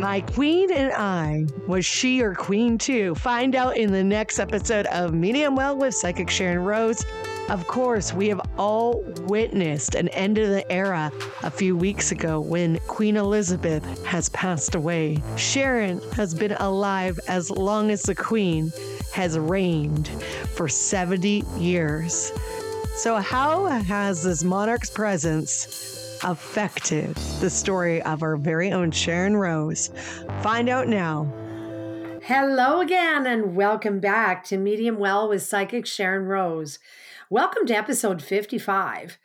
My queen and I. Was she your queen too? Find out in the next episode of Medium Well with Psychic Sharyn Rose. Of course, we have all witnessed an end of the era a few weeks ago when Queen Elizabeth has passed away. Sharyn has been alive as long as the Queen has reigned for 70 years. So, how has this monarch's presence affected the story of our very own Sharyn Rose? Find out now. Hello again, and welcome back to Medium Well with Psychic Sharyn Rose. Welcome to episode 55.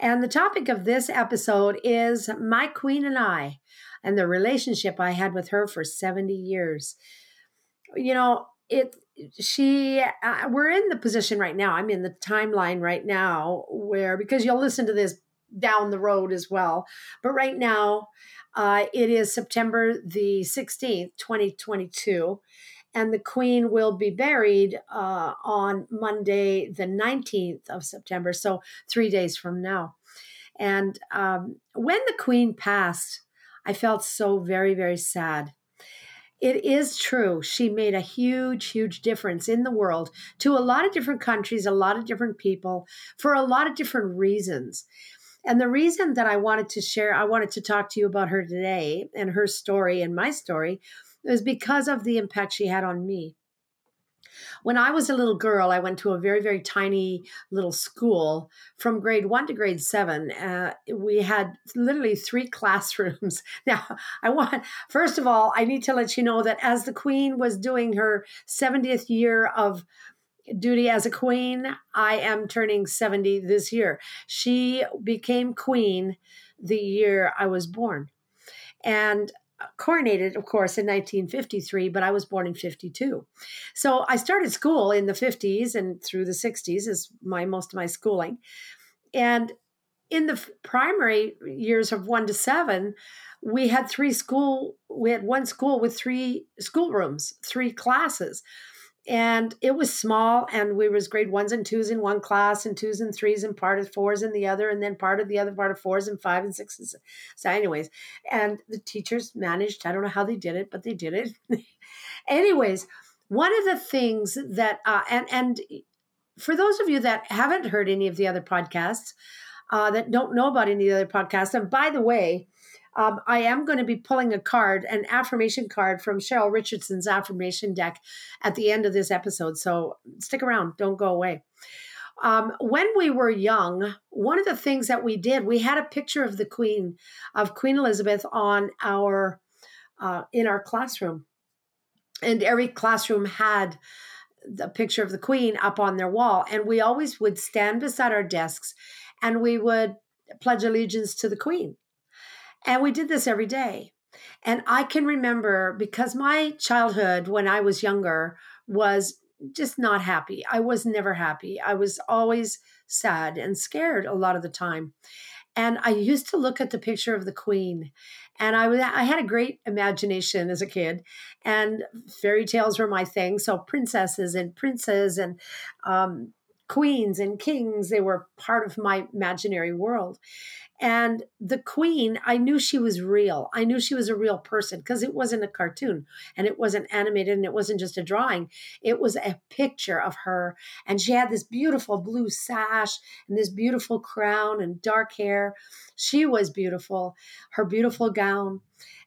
And the topic of this episode is My Queen and I, and the relationship I had with her for 70 years. You know, it she uh, we're in the position right now i'm in the timeline right now where because you'll listen to this down the road as well but right now uh, it is september the 16th 2022 and the queen will be buried uh, on Monday, the 19th of September, so three days from now. And um, when the queen passed, I felt so very, very sad. It is true. She made a huge, huge difference in the world to a lot of different countries, a lot of different people, for a lot of different reasons. And the reason that I wanted to share, I wanted to talk to you about her today and her story and my story is because of the impact she had on me. When I was a little girl, I went to a very, very tiny little school from grade one to grade seven. Uh, we had literally three classrooms. Now, I want, first of all, I need to let you know that as the Queen was doing her 70th year of duty as a queen, I am turning 70 this year. She became queen the year I was born. And uh, coronated, of course, in 1953, but I was born in 52. So I started school in the 50s and through the 60s is my most of my schooling. And in the primary years of one to seven, we had three school, we had one school with three schoolrooms, three classes and it was small and we was grade ones and twos in one class and twos and threes and part of fours in the other and then part of the other part of fours and five and sixes so anyways. And the teachers managed i don't know how they did it but they did it. Anyways one of the things that uh, and and for those of you that haven't heard any of the other podcasts uh, that don't know about any of the other podcasts and by the way um, I am going to be pulling a card, an affirmation card from Cheryl Richardson's affirmation deck at the end of this episode. So stick around, don't go away. Um, when we were young, one of the things that we did, we had a picture of the Queen, of Queen Elizabeth, on our uh, in our classroom, and every classroom had the picture of the Queen up on their wall, and we always would stand beside our desks, and we would pledge allegiance to the Queen. And we did this every day. And I can remember because my childhood when I was younger was just not happy. I was never happy. I was always sad and scared a lot of the time. And I used to look at the picture of the queen and I was I had a great imagination as a kid, and fairy tales were my thing. So princesses and princes and um, queens and kings they were part of my imaginary world, and the queen, I knew she was real. I knew she was a real person because it wasn't a cartoon and it wasn't animated and it wasn't just a drawing. It was a picture of her. And she had this beautiful blue sash and this beautiful crown and dark hair. She was beautiful, her beautiful gown.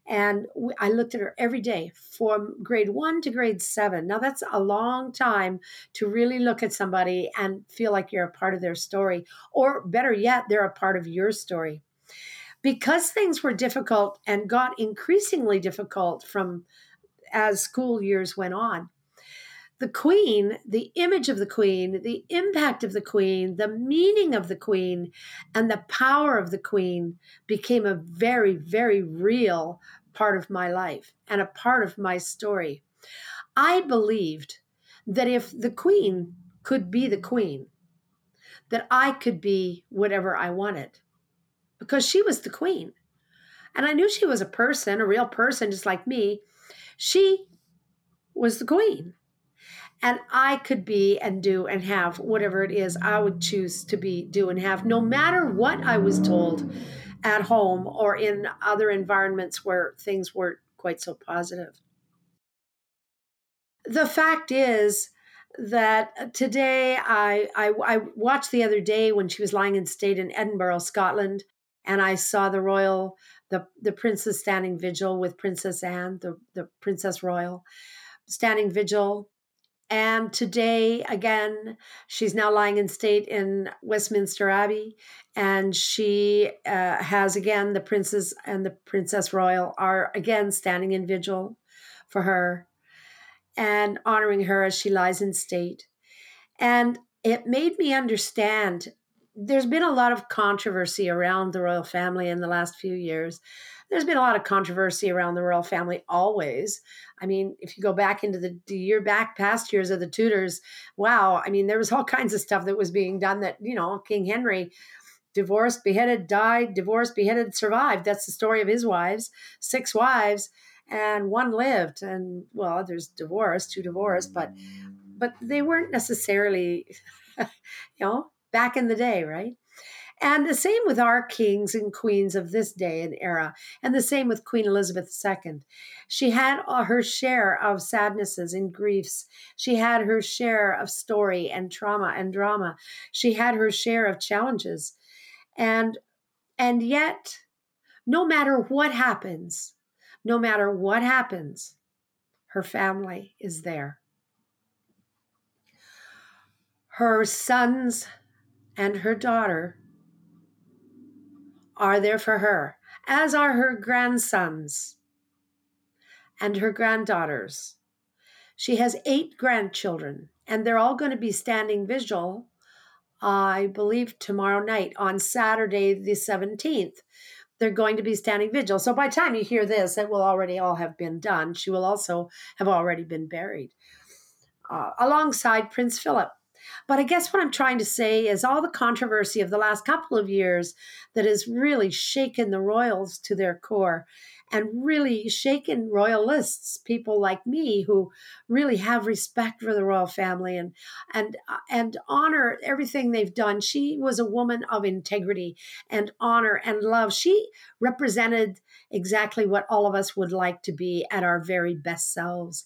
And I looked at her every day from grade one to grade seven. Now, that's a long time to really look at somebody and feel like you're a part of their story, or better yet, they're a part of your story. Because things were difficult and got increasingly difficult from as school years went on, the queen, the image of the queen, the impact of the queen, the meaning of the queen, and the power of the queen became a very, very real part of my life and a part of my story. I believed that if the queen could be the queen, that I could be whatever I wanted because she was the queen. And I knew she was a person, a real person, just like me. She was the queen and I could be and do and have whatever it is I would choose to be, do, and have, no matter what I was told at home or in other environments where things weren't quite so positive. The fact is that today I, I, I watched the other day when she was lying in state in Edinburgh, Scotland, and I saw the royal the the princess standing vigil with Princess Anne, the the Princess Royal, standing vigil. And today, again, she's now lying in state in Westminster Abbey, and she uh, has again the princess and the Princess Royal are again standing in vigil for her and honoring her as she lies in state. And it made me understand there's been a lot of controversy around the royal family in the last few years. There's been a lot of controversy around the royal family always. I mean, if you go back into the, the year back past years of the Tudors, wow, I mean, there was all kinds of stuff that was being done that, you know, King Henry divorced, beheaded, died, divorced, beheaded, survived. That's the story of his wives, six wives, and one lived. And well, there's divorce, two divorced, but but they weren't necessarily, you know, back in the day, right? And the same with our kings and queens of this day and era, and the same with Queen Elizabeth II. She had uh, her share of sadnesses and griefs. She had her share of story and trauma and drama. She had her share of challenges. And and yet, no matter what happens, no matter what happens, her family is there. Her sons and her daughter are there for her, as are her grandsons and her granddaughters. She has eight grandchildren, and they're all going to be standing vigil, I believe, tomorrow night on Saturday, the 17th. They're going to be standing vigil. So by the time you hear this, it will already all have been done. She will also have already been buried uh, alongside Prince Philip. But I guess what I'm trying to say is all the controversy of the last couple of years that has really shaken the royals to their core and really shaken royalists, people like me who really have respect for the royal family and and uh, and honor everything they've done. She was a woman of integrity and honor and love. She represented exactly what all of us would like to be at our very best selves.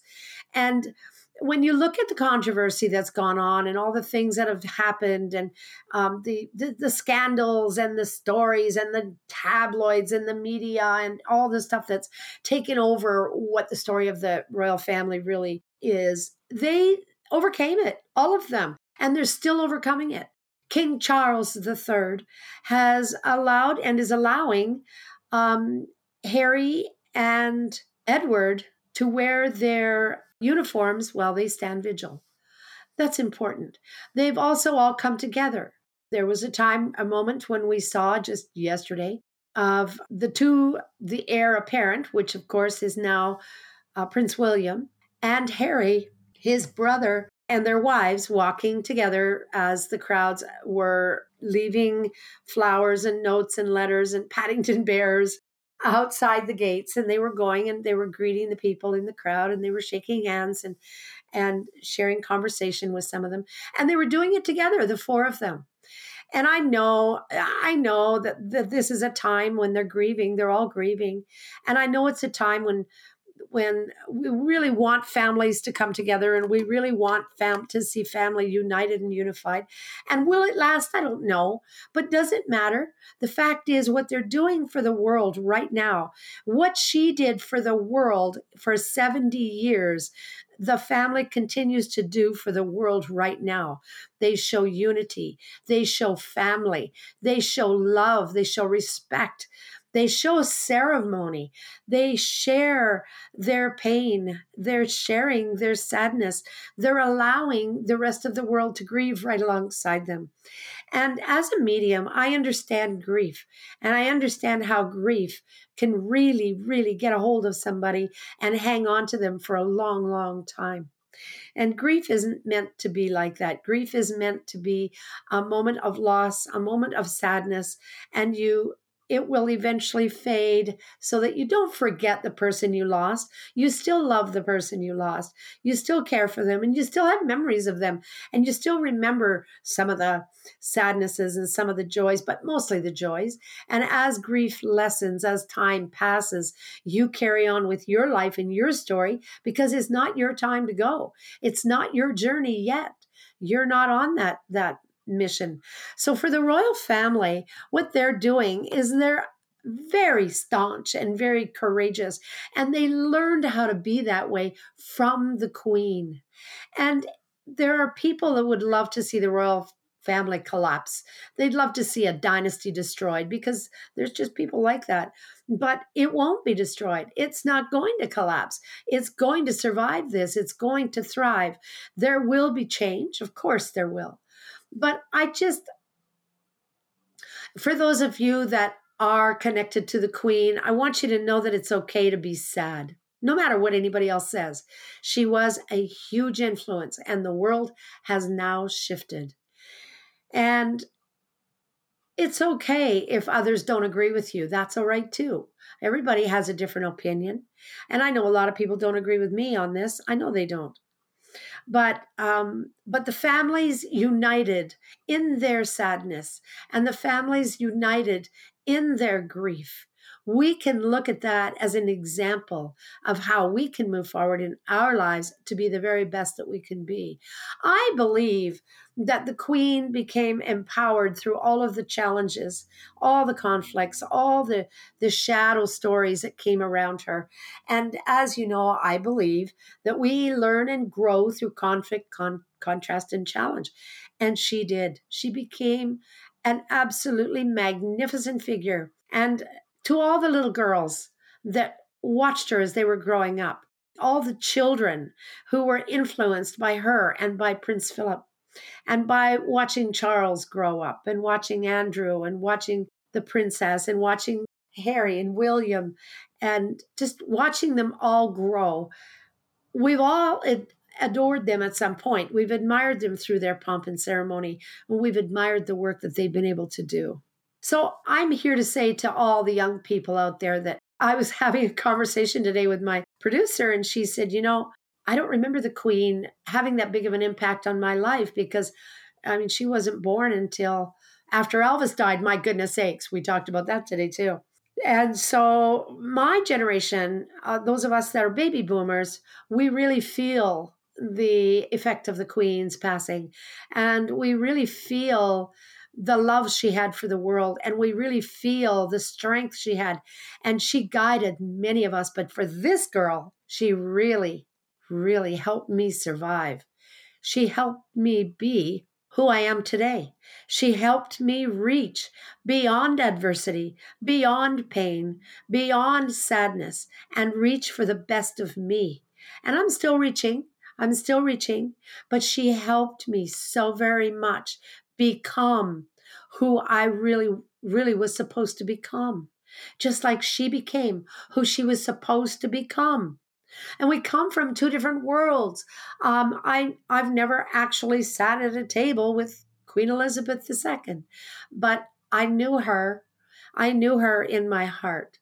And when you look at the controversy that's gone on and all the things that have happened and um, the, the, the scandals and the stories and the tabloids and the media and all the stuff that's taken over what the story of the royal family really is, they overcame it, all of them, and they're still overcoming it. King Charles III has allowed and is allowing um, Harry and Edward to wear their uniforms while they stand vigil. That's important. They've also all come together. There was a time, a moment when we saw just yesterday of the two, the heir apparent, which of course is now uh, Prince William, and Harry, his brother, and their wives walking together as the crowds were leaving flowers and notes and letters and Paddington bears outside the gates and they were going and they were greeting the people in the crowd and they were shaking hands and and sharing conversation with some of them. And they were doing it together the four of them. And i know i know that, that this is a time when they're grieving they're all grieving. And i know it's a time when when we really want families to come together and we really want fam- to see family united and unified. And will it last? I don't know. But does it matter? The fact is, what they're doing for the world right now, what she did for the world for 70 years, the family continues to do for the world right now. They show unity, they show family, they show love, they show respect. They show ceremony. They share their pain. They're sharing their sadness. They're allowing the rest of the world to grieve right alongside them. And as a medium, I understand grief and I understand how grief can really, really get a hold of somebody and hang on to them for a long, long time. And grief isn't meant to be like that. Grief is meant to be a moment of loss, a moment of sadness, and you it will eventually fade so that you don't forget the person you lost. You still love the person you lost. You still care for them and you still have memories of them. And you still remember some of the sadnesses and some of the joys, but mostly the joys. And as grief lessens, as time passes, you carry on with your life and your story because it's not your time to go. It's not your journey yet. You're not on that that mission. So for the royal family, what they're doing is they're very staunch and very courageous. And they learned how to be that way from the queen. And there are people that would love to see the royal family collapse. They'd love to see a dynasty destroyed because there's just people like that. But it won't be destroyed. It's not going to collapse. It's going to survive this. It's going to thrive. There will be change. Of course, there will. But I just, for those of you that are connected to the Queen, I want you to know that it's okay to be sad, no matter what anybody else says. She was a huge influence, and the world has now shifted. And it's okay if others don't agree with you. That's all right too. Everybody has a different opinion. And I know a lot of people don't agree with me on this. I know they don't but um, but the families united in their sadness and the families united in their grief we can look at that as an example of how we can move forward in our lives to be the very best that we can be. I believe that the queen became empowered through all of the challenges, all the conflicts, all the, the shadow stories that came around her. And as you know, I believe that we learn and grow through conflict, con- contrast, and challenge. And she did. She became an absolutely magnificent figure. And to all the little girls that watched her as they were growing up, all the children who were influenced by her and by Prince Philip, and by watching Charles grow up, and watching Andrew, and watching the princess, and watching Harry and William, and just watching them all grow. We've all adored them at some point. We've admired them through their pomp and ceremony, and we've admired the work that they've been able to do. So I'm here to say to all the young people out there that I was having a conversation today with my producer, and she said, You know, I don't remember the Queen having that big of an impact on my life because, I mean, she wasn't born until after Elvis died. My goodness sakes, we talked about that today too. And so, my generation, uh, those of us that are baby boomers, we really feel the effect of the Queen's passing. And we really feel the love she had for the world and we really feel the strength she had and she guided many of us but for this girl she really really helped me survive she helped me be who I am today. She helped me reach beyond adversity, beyond pain, beyond sadness, and reach for the best of me. And I'm still reaching. I'm still reaching, but she helped me so very much become who I really, really was supposed to become, just like she became who she was supposed to become. And we come from two different worlds. Um, I I've never actually sat at a table with Queen Elizabeth II, but I knew her. I knew her in my heart.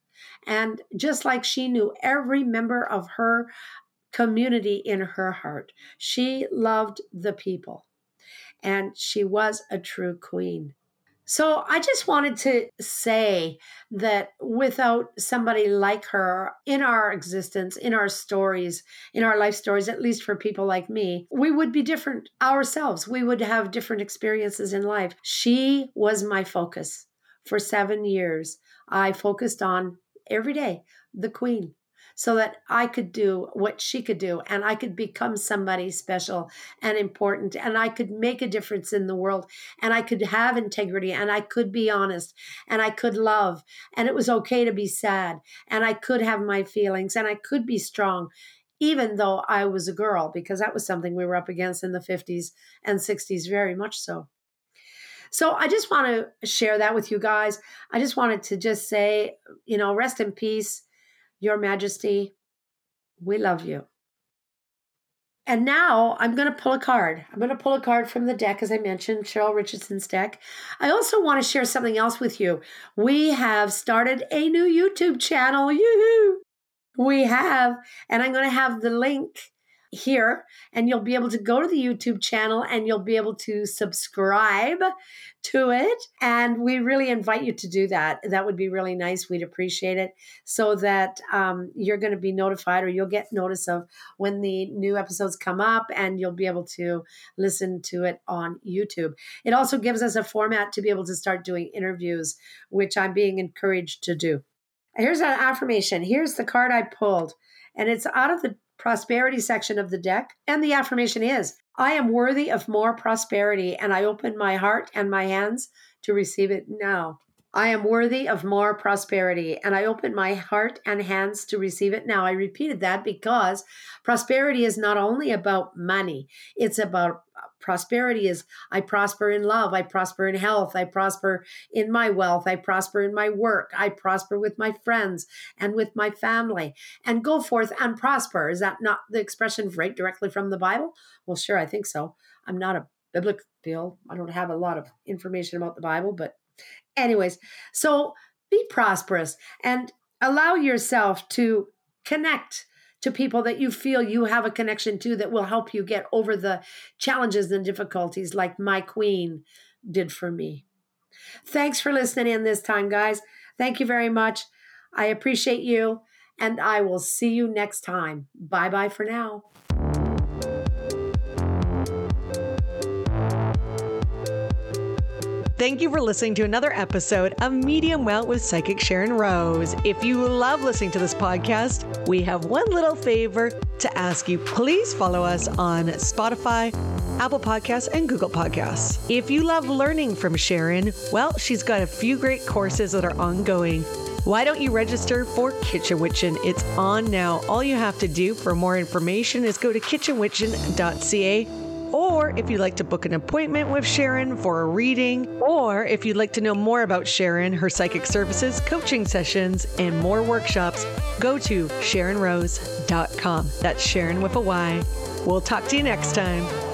And just like she knew every member of her community in her heart, she loved the people and she was a true queen. So I just wanted to say that without somebody like her in our existence, in our stories, in our life stories, at least for people like me, we would be different ourselves. We would have different experiences in life. She was my focus for seven years. I focused on every day the queen, so that I could do what she could do and I could become somebody special and important and I could make a difference in the world and I could have integrity and I could be honest and I could love and it was okay to be sad and I could have my feelings and I could be strong even though I was a girl because that was something we were up against in the 50s and 60s very much so. So I just want to share that with you guys. I just wanted to just say, you know, rest in peace your Majesty, we love you. And now I'm going to pull a card. I'm going to pull a card from the deck, as I mentioned, Cheryl Richardson's deck. I also want to share something else with you. We have started a new YouTube channel. Yoo-hoo! We have, and I'm going to have the link here and you'll be able to go to the YouTube channel and you'll be able to subscribe to it. And we really invite you to do that. That would be really nice. We'd appreciate it so that um, you're going to be notified or you'll get notice of when the new episodes come up and you'll be able to listen to it on YouTube. It also gives us a format to be able to start doing interviews, which I'm being encouraged to do. Here's an affirmation. Here's the card I pulled, and it's out of the prosperity section of the deck. And the affirmation is I am worthy of more prosperity, and I open my heart and my hands to receive it now. I am worthy of more prosperity, and I open my heart and hands to receive it now. I repeated that because prosperity is not only about money, it's about uh, prosperity is I prosper in love, I prosper in health, I prosper in my wealth, I prosper in my work, I prosper with my friends and with my family, and go forth and prosper. Is that not the expression right directly from the Bible? Well, sure, I think so. I'm not a biblical, I don't have a lot of information about the Bible, but anyways, so be prosperous and allow yourself to connect to people that you feel you have a connection to that will help you get over the challenges and difficulties like my queen did for me. Thanks for listening in this time, guys. Thank you very much. I appreciate you, and I will see you next time. Bye bye for now. Thank you for listening to another episode of Medium Well with Psychic Sharyn Rose. If you love listening to this podcast, we have one little favor to ask you. Please follow us on Spotify, Apple Podcasts, and Google Podcasts. If you love learning from Sharyn, well, she's got a few great courses that are ongoing. Why don't you register for Kitchen Witchin'? It's on now. All you have to do for more information is go to kitchenwitchin.ca or if you'd like to book an appointment with Sharyn for a reading, or if you'd like to know more about Sharyn, her psychic services, coaching sessions, and more workshops, go to SharynRose.com. That's Sharyn with a Y. We'll talk to you next time.